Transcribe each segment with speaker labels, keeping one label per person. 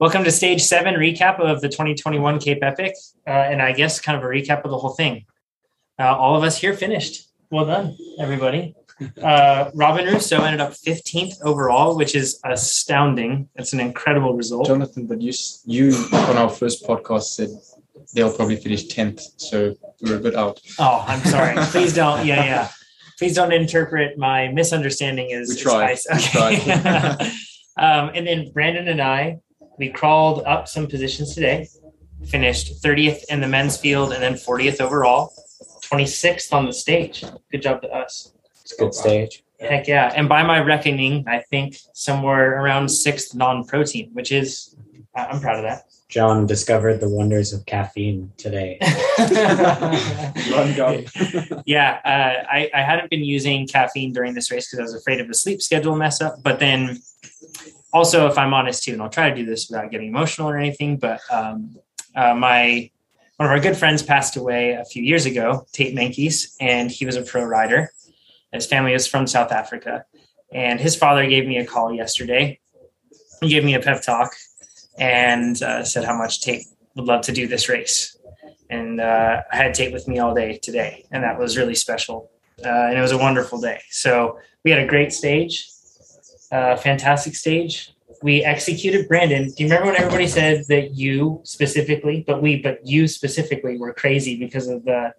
Speaker 1: Welcome to stage seven recap of the 2021 Cape Epic, uh, and I guess kind of a recap of the whole thing. Uh, all of us here finished. Well done, everybody. Uh, Rob and Rousseau ended up 15th overall, which is astounding. It's an incredible result.
Speaker 2: Jonathan, but you you on our first podcast said they'll probably finish 10th, so we're a bit out.
Speaker 1: Oh, I'm sorry. Please don't. Yeah, yeah. Please don't interpret my misunderstanding as.
Speaker 2: We tried.
Speaker 1: as ice. Okay. um, and then Brandon and I, we crawled up some positions today, finished 30th in the men's field and then 40th overall, 26th on the stage. Good job to us.
Speaker 3: It's a good stage.
Speaker 1: Heck yeah. And by my reckoning, I think somewhere around sixth non protein, which is, I- I'm proud of that.
Speaker 3: John discovered the wonders of caffeine today.
Speaker 1: Yeah, uh, I, I hadn't been using caffeine during this race because I was afraid of the sleep schedule mess up. But then also, if I'm honest too, and I'll try to do this without getting emotional or anything, but um, uh, my one of our good friends passed away a few years ago, Tate Meintjes, and he was a pro rider. His family is from South Africa, and his father gave me a call yesterday. He gave me a pep talk and uh, said how much Tate would love to do this race. And uh, I had Tate with me all day today, and that was really special. Uh, and it was a wonderful day. So we had a great stage, uh, fantastic stage. We executed Brandon. Do you remember when everybody said that you specifically, but we, but you specifically were crazy because of the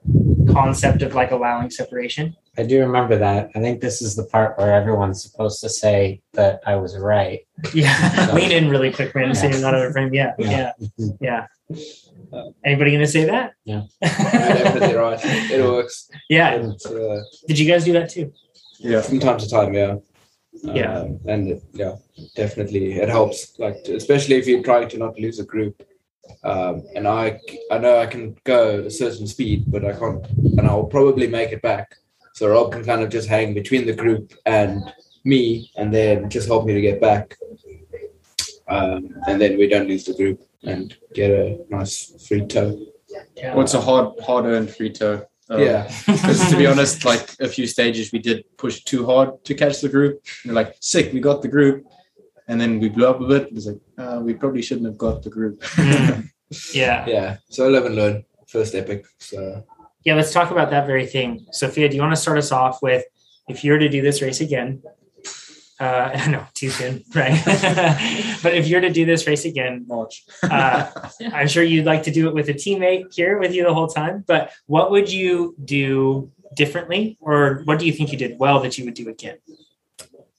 Speaker 1: concept of like allowing separation?
Speaker 3: I do remember that. I think this is the part where everyone's supposed to say that I was right.
Speaker 1: Yeah, lean in really quick, Brandon. So
Speaker 3: Yeah.
Speaker 1: you're not out of frame. Yeah, yeah,
Speaker 3: Yeah.
Speaker 1: yeah. Anybody gonna say that?
Speaker 3: Yeah.
Speaker 4: You're definitely right. It works.
Speaker 1: yeah.
Speaker 4: It's, uh,
Speaker 1: Did you guys do that too?
Speaker 2: Yeah.
Speaker 4: from time to time, yeah.
Speaker 1: Yeah.
Speaker 4: Um, and it, yeah, definitely it helps. Like especially if you're trying to not lose a group. Um, and I I know I can go a certain speed, but I can't, and I'll probably make it back. So Rob can kind of just hang between the group and me, and then just help me to get back. Um, and then we don't lose the group and get a nice free tow
Speaker 1: Yeah.
Speaker 2: Well, it's a hard, hard earned free tow. Um,
Speaker 4: yeah,
Speaker 2: Because to be honest, like a few stages, we did push too hard to catch the group. We're like, sick, we got the group. And then we blew up a bit. It was like, uh, we probably shouldn't have got the group.
Speaker 1: Mm. yeah.
Speaker 4: yeah. So live and learn. First epic. So
Speaker 1: Yeah, let's talk about that very thing. Sophia, do you want to start us off with if you were to do this race again? Uh, no, too soon, right? but if you're to do this race again, uh, I'm sure you'd like to do it with a teammate here with you the whole time. But what would you do differently, or what do you think you did well that you would do again?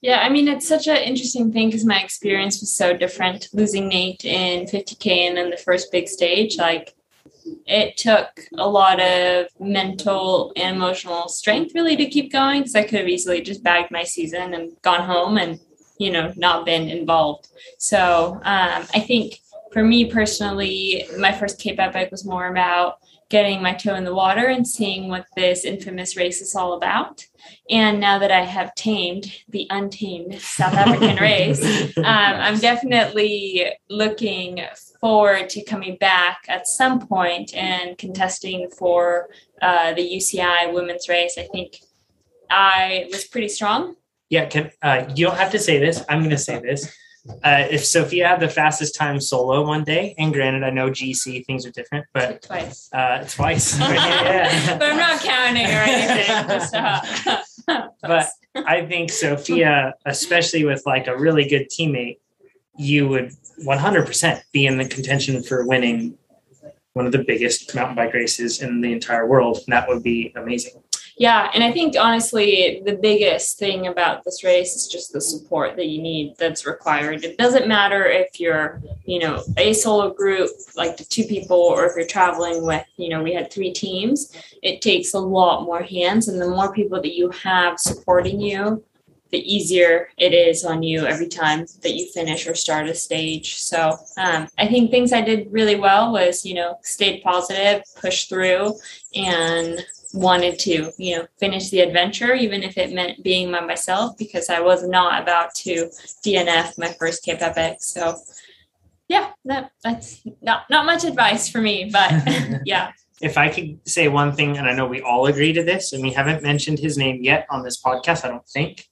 Speaker 5: Yeah, I mean, it's such an interesting thing because my experience was so different losing Nate in 50K and then the first big stage. Like, it took a lot of mental and emotional strength really to keep going because I could have easily just bagged my season and gone home and, you know, not been involved. So um, I think for me personally, my first Cape Epic was more about getting my toe in the water and seeing what this infamous race is all about. And now that I have tamed the untamed South African race, um, I'm definitely looking forward to coming back at some point and contesting for uh, the UCI women's race. I think I was pretty strong.
Speaker 1: Yeah, can uh, you don't have to say this. I'm going to say this. Uh, if Sophia had the fastest time solo one day, and granted, I know GC things are different, but
Speaker 5: twice.
Speaker 1: uh, twice.
Speaker 5: but
Speaker 1: yeah.
Speaker 5: I'm not counting or anything.
Speaker 1: But I think Sophia, especially with like a really good teammate, you would 100% be in the contention for winning one of the biggest mountain bike races in the entire world. And that would be amazing.
Speaker 5: Yeah, and I think honestly, the biggest thing about this race is just the support that you need that's required. It doesn't matter if you're, you know, a solo group, like the two people, or if you're traveling with, you know, we had three teams. It takes a lot more hands, and the more people that you have supporting you, the easier it is on you every time that you finish or start a stage. So um, I think things I did really well was, you know, stayed positive, pushed through, and wanted to, you know, finish the adventure, even if it meant being by myself, because I was not about to DNF my first Cape Epic. So, yeah, that that's not not much advice for me, but yeah,
Speaker 1: If I could say one thing, and I know we all agree to this, and we haven't mentioned his name yet on this podcast, I don't think.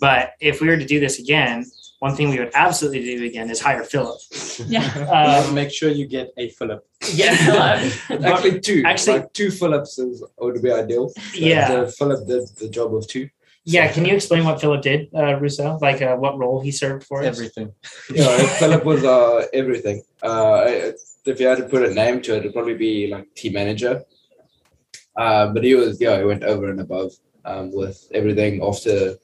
Speaker 1: But if we were to do this again, one thing we would absolutely do again is hire Philip.
Speaker 5: Yeah.
Speaker 1: Uh,
Speaker 2: make sure you get a Philip.
Speaker 1: Yeah,
Speaker 4: Actually, two.
Speaker 1: Actually-
Speaker 4: like two Phillips is, would be ideal.
Speaker 1: yeah,
Speaker 4: The Philip did the job of two.
Speaker 1: yeah. Can you explain what Philip did, uh, Rousseau? Like uh, what role he served for us?
Speaker 2: Everything.
Speaker 4: Yeah, Philip was uh, everything. Uh, if you had to put a name to it, it'd probably be like team manager. Uh, but he was, yeah, he went over and above um, with everything after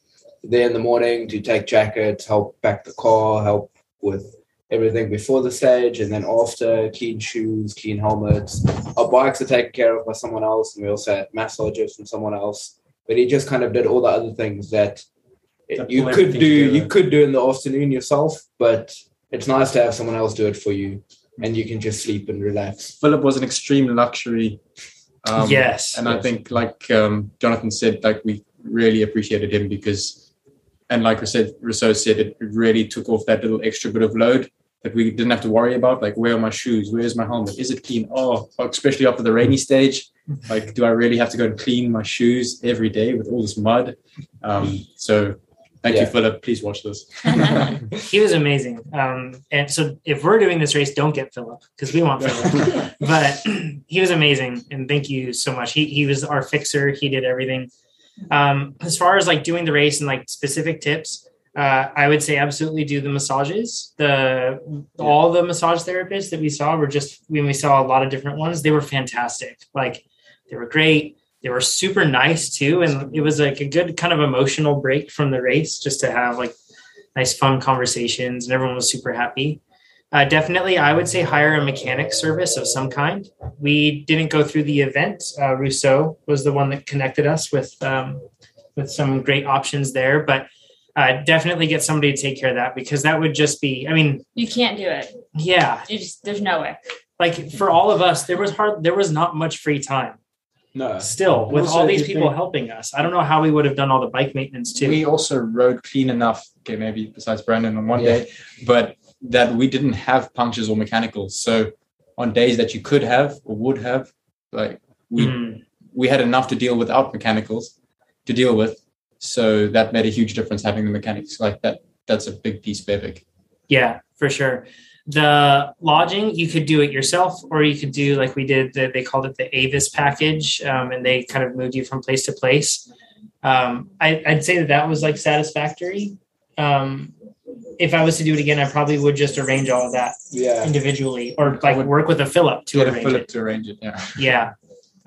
Speaker 4: there in the morning to take jackets, help pack the car, help with everything before the stage, and then after clean shoes, clean helmets. Our bikes are taken care of by someone else, and we also had massages from someone else. But he just kind of did all the other things that
Speaker 2: That
Speaker 4: you could
Speaker 2: everything
Speaker 4: do. You could do in the afternoon yourself, but it's nice to have someone else do it for you, and you can just sleep and relax.
Speaker 2: Philip was an extreme luxury. Um,
Speaker 1: yes,
Speaker 2: And I think, like um, Jonathan said, like we really appreciated him because, and like I said, Rousseau said, it really took off that little extra bit of load that we didn't have to worry about. Like, where are my shoes? Where's my helmet? Is it clean? Oh, especially after the rainy stage. Like, do I really have to go and clean my shoes every day with all this mud? Um, so, thank you, Philip. Please watch this.
Speaker 1: he was amazing. Um, and so if we're doing this race, don't get Philip because we want Philip. but he was amazing, and thank you so much. He he was our fixer. He did everything. Um, as far as like doing the race and like specific tips, uh, I would say absolutely do the massages. The all the massage therapists that we saw were just when we saw a lot of different ones, they were fantastic. Like they were great. They were super nice too, and it was like a good kind of emotional break from the race just to have like nice fun conversations, and everyone was super happy. Uh, definitely, I would say hire a mechanic service of some kind. We didn't go through the event. Uh, Rousseau was the one that connected us with um, with some great options there, but uh, definitely get somebody to take care of that because that would just be. I mean,
Speaker 5: You can't do it.
Speaker 1: yeah,
Speaker 5: You just there's no way.
Speaker 1: like for all of us, there was hard. There was not much free time.
Speaker 4: No,
Speaker 1: Still, with
Speaker 2: Also,
Speaker 1: all these people
Speaker 2: think-
Speaker 1: helping us, I don't know how we would have done all the bike maintenance too.
Speaker 2: We also rode clean enough. Okay, maybe besides Brandon on one
Speaker 4: Yeah.
Speaker 2: day, but that we didn't have punctures or mechanicals. So on days that you could have or would have, like we
Speaker 1: Mm.
Speaker 2: we had enough to deal without mechanicals to deal with. So that made a huge difference having the mechanics like that. That's a big piece of epic.
Speaker 1: Yeah, for sure. The lodging, you could do it yourself, or you could do like we did. The, they called it the Avis package, um, and they kind of moved you from place to place. Um, I, I'd say that that was like satisfactory. Um, if I was to do it again, I probably would just arrange all of that
Speaker 4: yeah,
Speaker 1: individually, or
Speaker 2: I
Speaker 1: like
Speaker 2: would
Speaker 1: work with a Philip to
Speaker 2: Get a Philip
Speaker 1: it.
Speaker 2: to arrange it. Yeah.
Speaker 1: Yeah.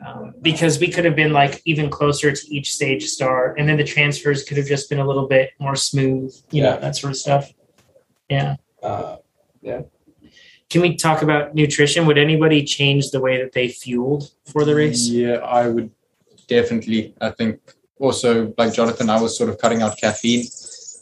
Speaker 1: Um, because we could have been like even closer to each stage start, and then the transfers could have just been a little bit more smooth, you know, that sort of stuff. Yeah.
Speaker 4: uh, yeah.
Speaker 1: Can we talk about nutrition? Would anybody change the way that they fueled for the race?
Speaker 2: Yeah, I would definitely. I think also like Jonathan, I was sort of cutting out caffeine,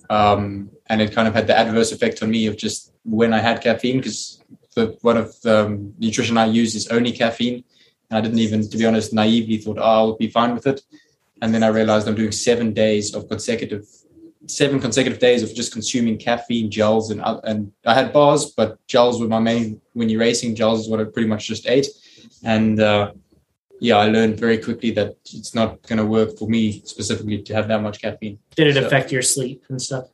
Speaker 2: um, and it kind of had the adverse effect on me of just when I had caffeine because the one of the um, nutrition I use is only caffeine, and I didn't even, to be honest, naively thought oh, I'll be fine with it, and then I realized I'm doing seven days of consecutive. Seven consecutive days of just consuming caffeine gels and and I had bars, but gels were my main. When you're racing, gels is what I pretty much just ate, and uh, yeah, I learned very quickly that it's not going to work for me specifically to have that much caffeine.
Speaker 1: Did it
Speaker 2: So-
Speaker 1: affect your sleep and stuff?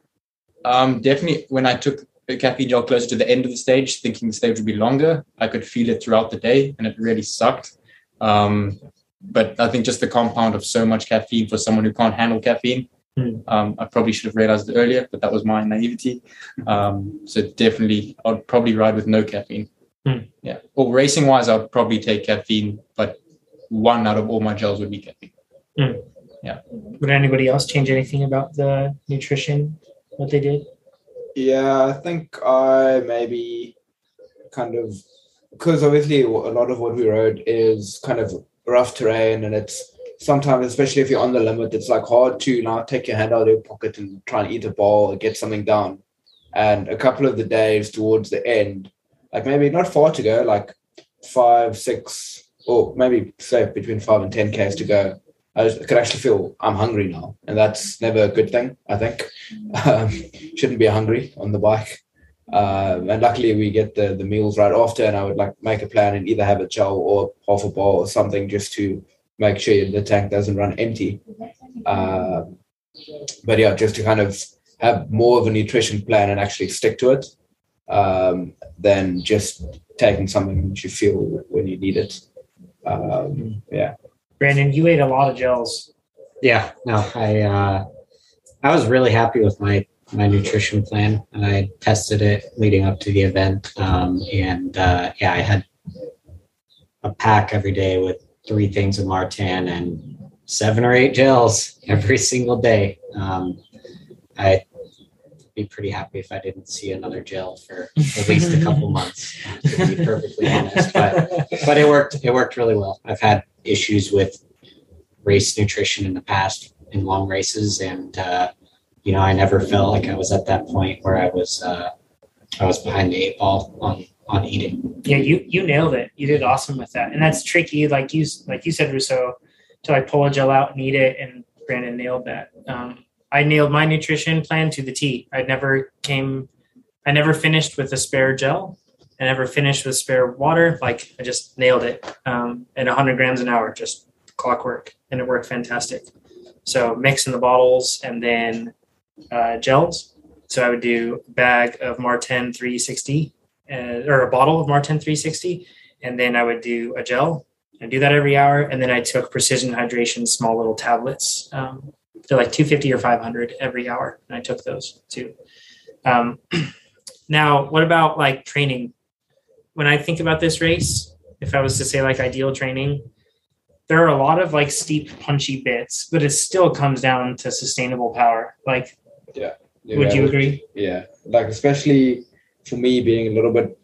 Speaker 2: Um, definitely, when I took the caffeine gel closer to the end of the stage, thinking the stage would be longer, I could feel it throughout the day, and it really sucked. Um, but I think just the compound of so much caffeine for someone who can't handle caffeine,
Speaker 1: Hmm.
Speaker 2: um, I probably should have realized it earlier, but that was my naivety. Um, so definitely, I'd probably ride with no caffeine.
Speaker 1: Hmm.
Speaker 2: Yeah. Or racing wise, I'd probably take caffeine, but one out of all my gels would be caffeine. Yeah.
Speaker 1: Would anybody else change anything about the nutrition, what they did?
Speaker 4: yeah. I think I maybe kind of because obviously a lot of what we rode is kind of rough terrain, and it's sometimes, especially if you're on the limit, it's like hard to now take your hand out of your pocket and try and eat a ball or get something down. And a couple of the days towards the end, like maybe not far to go, like five, six, or maybe say between five and ten k's to go. I could actually feel I'm hungry now, and that's never a good thing. I think um, shouldn't be hungry on the bike. Um, and luckily, we get the the meals right after, and I would like make a plan and either have a gel or half a bar or something just to make sure the tank doesn't run empty. Um, but yeah, just to kind of have more of a nutrition plan and actually stick to it um, than just taking something that you feel when you need it. Um, yeah.
Speaker 1: Brandon, you ate a lot of gels.
Speaker 3: Yeah, no, I uh, I was really happy with my my nutrition plan. And I tested it leading up to the event, um, and uh, yeah, I had a pack every day with three things of Maurten and seven or eight gels every single day. Um, I'd be pretty happy if I didn't see another gel for at least a couple months. To be perfectly honest, but but it worked. It worked really well. I've had issues with race nutrition in the past in long races, and uh, you know I never felt like I was at that point where I was uh, I was behind the eight ball on on eating.
Speaker 1: Yeah, you you nailed it. You did awesome with that, and that's tricky. Like you like you said, Rousseau, to like pull a gel out and eat it, and Brandon nailed that. Um, I nailed my nutrition plan to the T. I never came, I never finished with a spare gel. I never finished with spare water. Like I just nailed it. Um, at 100 grams an hour, just clockwork, and it worked fantastic. So mixing the bottles and then uh, gels. So I would do a bag of Maurten 360 uh, or a bottle of Maurten 360, and then I would do a gel. I do that every hour, and then I took Precision Hydration small little tablets. Um, they're like 250 or 500 every hour, and I took those too. Um, now, what about like training? When I think about this race, if I was to say like ideal training, there are a lot of like steep, punchy bits, but it still comes down to sustainable power. Like,
Speaker 4: Yeah,
Speaker 1: would you agree?
Speaker 4: Yeah, like especially for me being a little bit.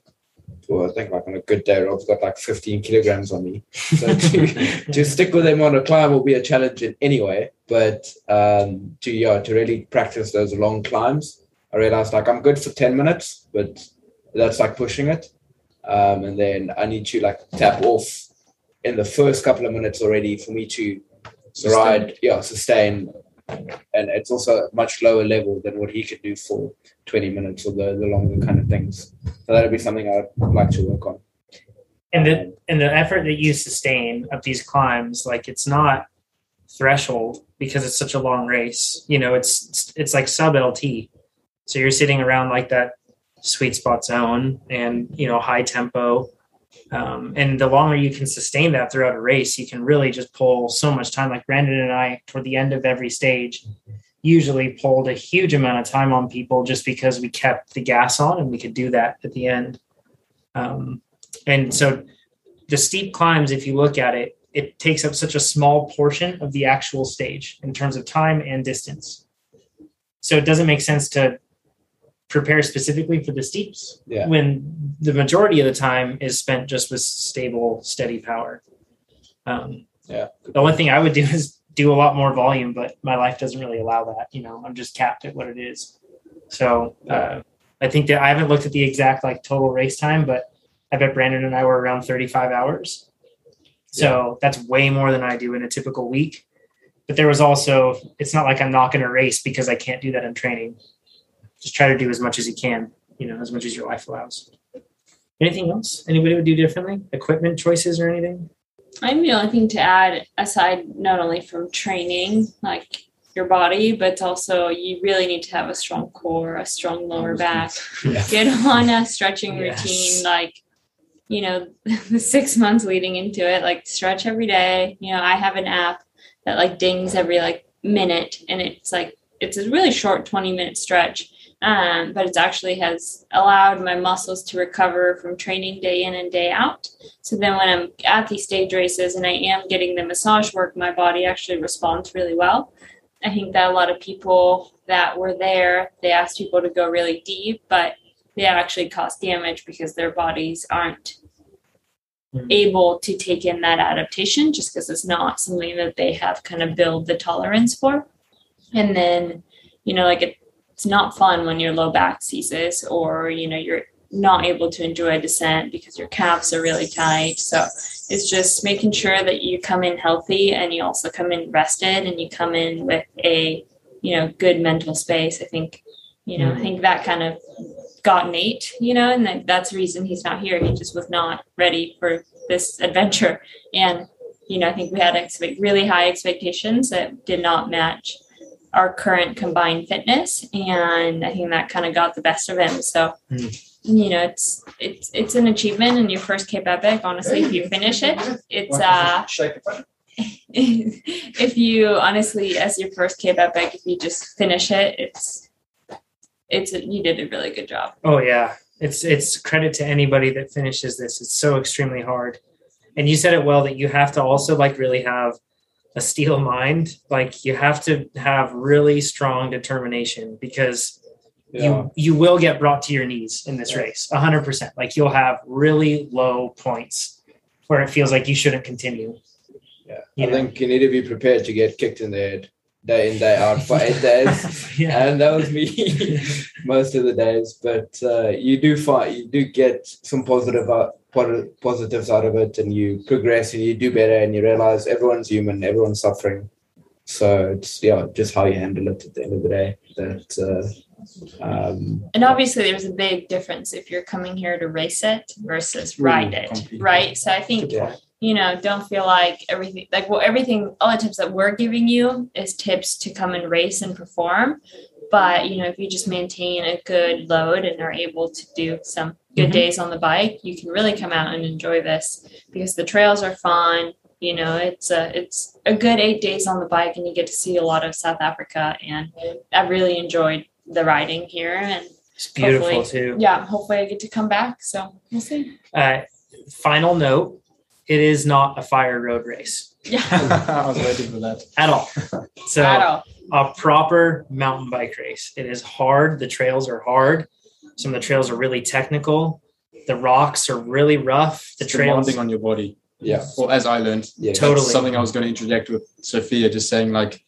Speaker 4: Well, I think like on a good day, Rob's got like 15 kilograms on me. So to, to stick with him on a climb will be a challenge in anyway. But um, to yeah, to really practice those long climbs, I realized like I'm good for 10 minutes, but that's like pushing it. Um, and then I need to like tap off in the first couple of minutes already for me to ride, yeah, sustain. And it's also a much lower level than what he could do for 20 minutes or the, the longer kind of things. So that'd be something I'd like to work on.
Speaker 1: and the and the effort that you sustain of these climbs like it's not threshold because it's such a long race you know it's it's, it's like sub lt so you're sitting around like that sweet spot zone and you know high tempo um, and the longer you can sustain that throughout a race you can really just pull so much time like brandon and i toward the end of every stage usually pulled a huge amount of time on people just because we kept the gas on and we could do that at the end um, and so the steep climbs, if you look at it, it takes up such a small portion of the actual stage in terms of time and distance. So it doesn't make sense to prepare specifically for the steeps
Speaker 4: Yeah.
Speaker 1: when the majority of the time is spent just with stable, steady power. Um,
Speaker 4: Yeah.
Speaker 1: the only thing I would do is do a lot more volume, but my life doesn't really allow that. You know, I'm just capped at what it is. So uh, I think that I haven't looked at the exact like total race time, but I bet Brandon and I were around 35 hours. So that's way more than I do in a typical week. But there was also, it's not like I'm not going to race because I can't do that in training. Just try to do as much as you can, you know, as much as your life allows. Anything else anybody would do differently? Equipment choices or anything?
Speaker 5: I'm the only thing to add aside not only from training, like your body, but also you really need to have a strong core, a strong lower back.
Speaker 1: Yeah.
Speaker 5: Get on a stretching
Speaker 1: Yes.
Speaker 5: routine, like you know, the six months leading into it, like stretch every day. You know, I have an app that like dings every like minute, and it's like it's a really short twenty minute stretch. Um, but it actually has allowed my muscles to recover from training day in and day out. So then when I'm at these stage races and I am getting the massage work, my body actually responds really well. I think that a lot of people that were there, they asked people to go really deep, but they actually cause damage because their bodies aren't
Speaker 1: Mhm.
Speaker 5: able to take in that adaptation just because it's not something that they have kind of build the tolerance for. And then, you know, like it, it's not fun when your low back seizes or, you know, you're not able to enjoy a descent because your calves are really tight. So it's just making sure that you come in healthy and you also come in rested and you come in with a, you know, good mental space. I think, you know, I mm-hmm. think that kind of got Nate, you know, and that, that's the reason he's not here. He just was not ready for this adventure. And, you know, I think we had expect, really high expectations that did not match our current combined fitness, and I think that kind of got the best of him. So.
Speaker 1: Mm.
Speaker 5: You know, it's it's it's an achievement in your first Cape Epic. Honestly, if you finish it, it's uh if you honestly as your first cape epic if you just finish it it's it's you did a really good job
Speaker 1: Oh yeah, it's it's credit to anybody that finishes this. It's so extremely hard, and you said it well that you have to also like really have a steel mind. Like you have to have really strong determination because
Speaker 4: Yeah.
Speaker 1: you you will get brought to your knees in this race, a hundred percent. Like you'll have really low points where it feels like you shouldn't continue.
Speaker 4: Yeah.
Speaker 1: You
Speaker 4: I
Speaker 1: know?
Speaker 4: think you need to be prepared to get kicked in the head day in, day out for eight days.
Speaker 1: yeah,
Speaker 4: And that was me most of the days. But uh, you do find you do get some positive out, po- positives out of it, and you progress and you do better, and you realize everyone's human, everyone's suffering. So it's yeah, just how you handle it at the end of the day. That uh, um,
Speaker 5: and obviously there's a big difference if you're coming here to race it versus ride it right so i think
Speaker 4: yeah,
Speaker 5: you know don't feel like everything like well everything all the tips that we're giving you is tips to come and race and perform. But you know if you just maintain a good load and are able to do some good
Speaker 1: Mhm.
Speaker 5: days on the bike you can really come out and enjoy this because the trails are fun. You know it's a it's a good eight days on the bike and you get to see a lot of south africa. And i really enjoyed the riding here and
Speaker 1: it's beautiful too.
Speaker 5: yeah hopefully i get to come back. So we'll see.
Speaker 1: Uh, final note: it is not a fire road race
Speaker 5: yeah
Speaker 2: I was waiting for that.
Speaker 1: at all. So
Speaker 5: at all
Speaker 1: a proper mountain bike race. It is hard. The trails are hard. Some of the trails are really technical. The rocks are really rough. The
Speaker 2: It's
Speaker 1: trails.
Speaker 2: demanding on your body.
Speaker 4: yeah,
Speaker 2: Well, as I learned,
Speaker 4: yeah,
Speaker 1: Totally.
Speaker 2: That's something I was going to interject with Sophia, just saying like,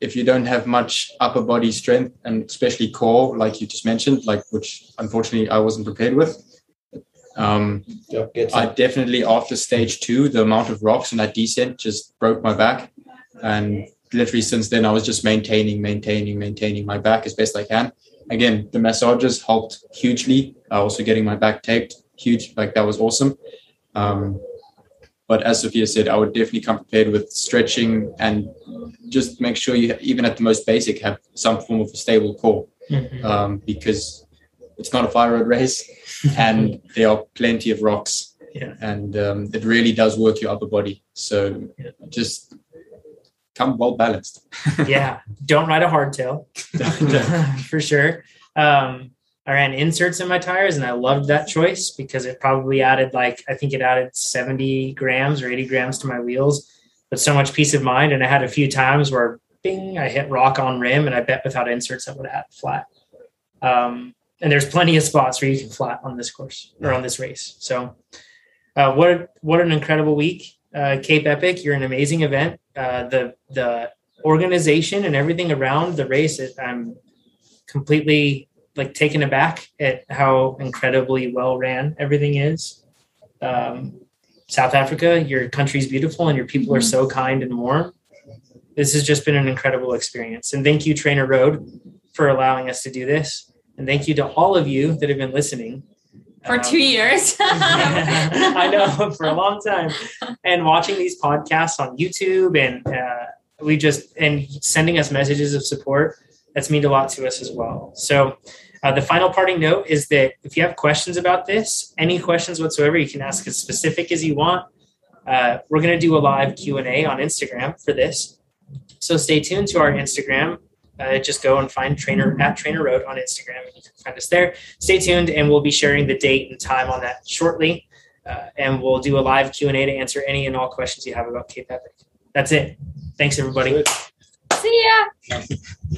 Speaker 2: if you don't have much upper body strength and especially core, like you just mentioned, like which unfortunately I wasn't prepared with. Um, I definitely after stage two, the amount of rocks and that descent just broke my back, and literally since then I was just maintaining, maintaining, maintaining my back as best I can. Again, the massages helped hugely. Uh, also getting my back taped, huge, like that was awesome. Um, but as Sophia said, I would definitely come prepared with stretching and just make sure you, even at the most basic, have some form of a stable core
Speaker 1: Mhm.
Speaker 2: um, because it's not a fire road race and there are plenty of rocks
Speaker 1: Yeah.
Speaker 2: and um, it really does work your upper body so
Speaker 1: Yeah.
Speaker 2: just come well balanced
Speaker 1: yeah. Don't ride a hardtail for sure. Um, I ran inserts in my tires and I loved that choice because it probably added like, I think it added 70 grams or 80 grams to my wheels, but so much peace of mind. And I had a few times where bing, I hit rock on rim and I bet without inserts I would have had flat. Um, and there's plenty of spots where you can flat on this course or on this race. So, uh, what what an incredible week, uh, Cape Epic! You're an amazing event. Uh, the the organization and everything around the race, it, I'm completely like taken aback at how incredibly well ran everything is. Um, South Africa, your country's beautiful and your people are so kind and warm. This has just been an incredible experience. And thank you, TrainerRoad, for allowing us to do this. And thank you to all of you that have been listening.
Speaker 5: for
Speaker 1: Um,
Speaker 5: two years.
Speaker 1: I know for a long time, and watching these podcasts on YouTube, and uh, we just and sending us messages of support. That's mean a lot to us as well. So, uh, the final parting note is that if you have questions about this, any questions whatsoever, you can ask as specific as you want. Uh, we're going to do a live Q and A on Instagram for this, so stay tuned to our Instagram. Uh, just go and find trainer at TrainerRoad on Instagram, and you can find us there. Stay tuned and we'll be sharing the date and time on that shortly. Uh, and we'll do a live q&a to answer any and all questions you have about cape epic that's it. Thanks everybody.
Speaker 5: See ya.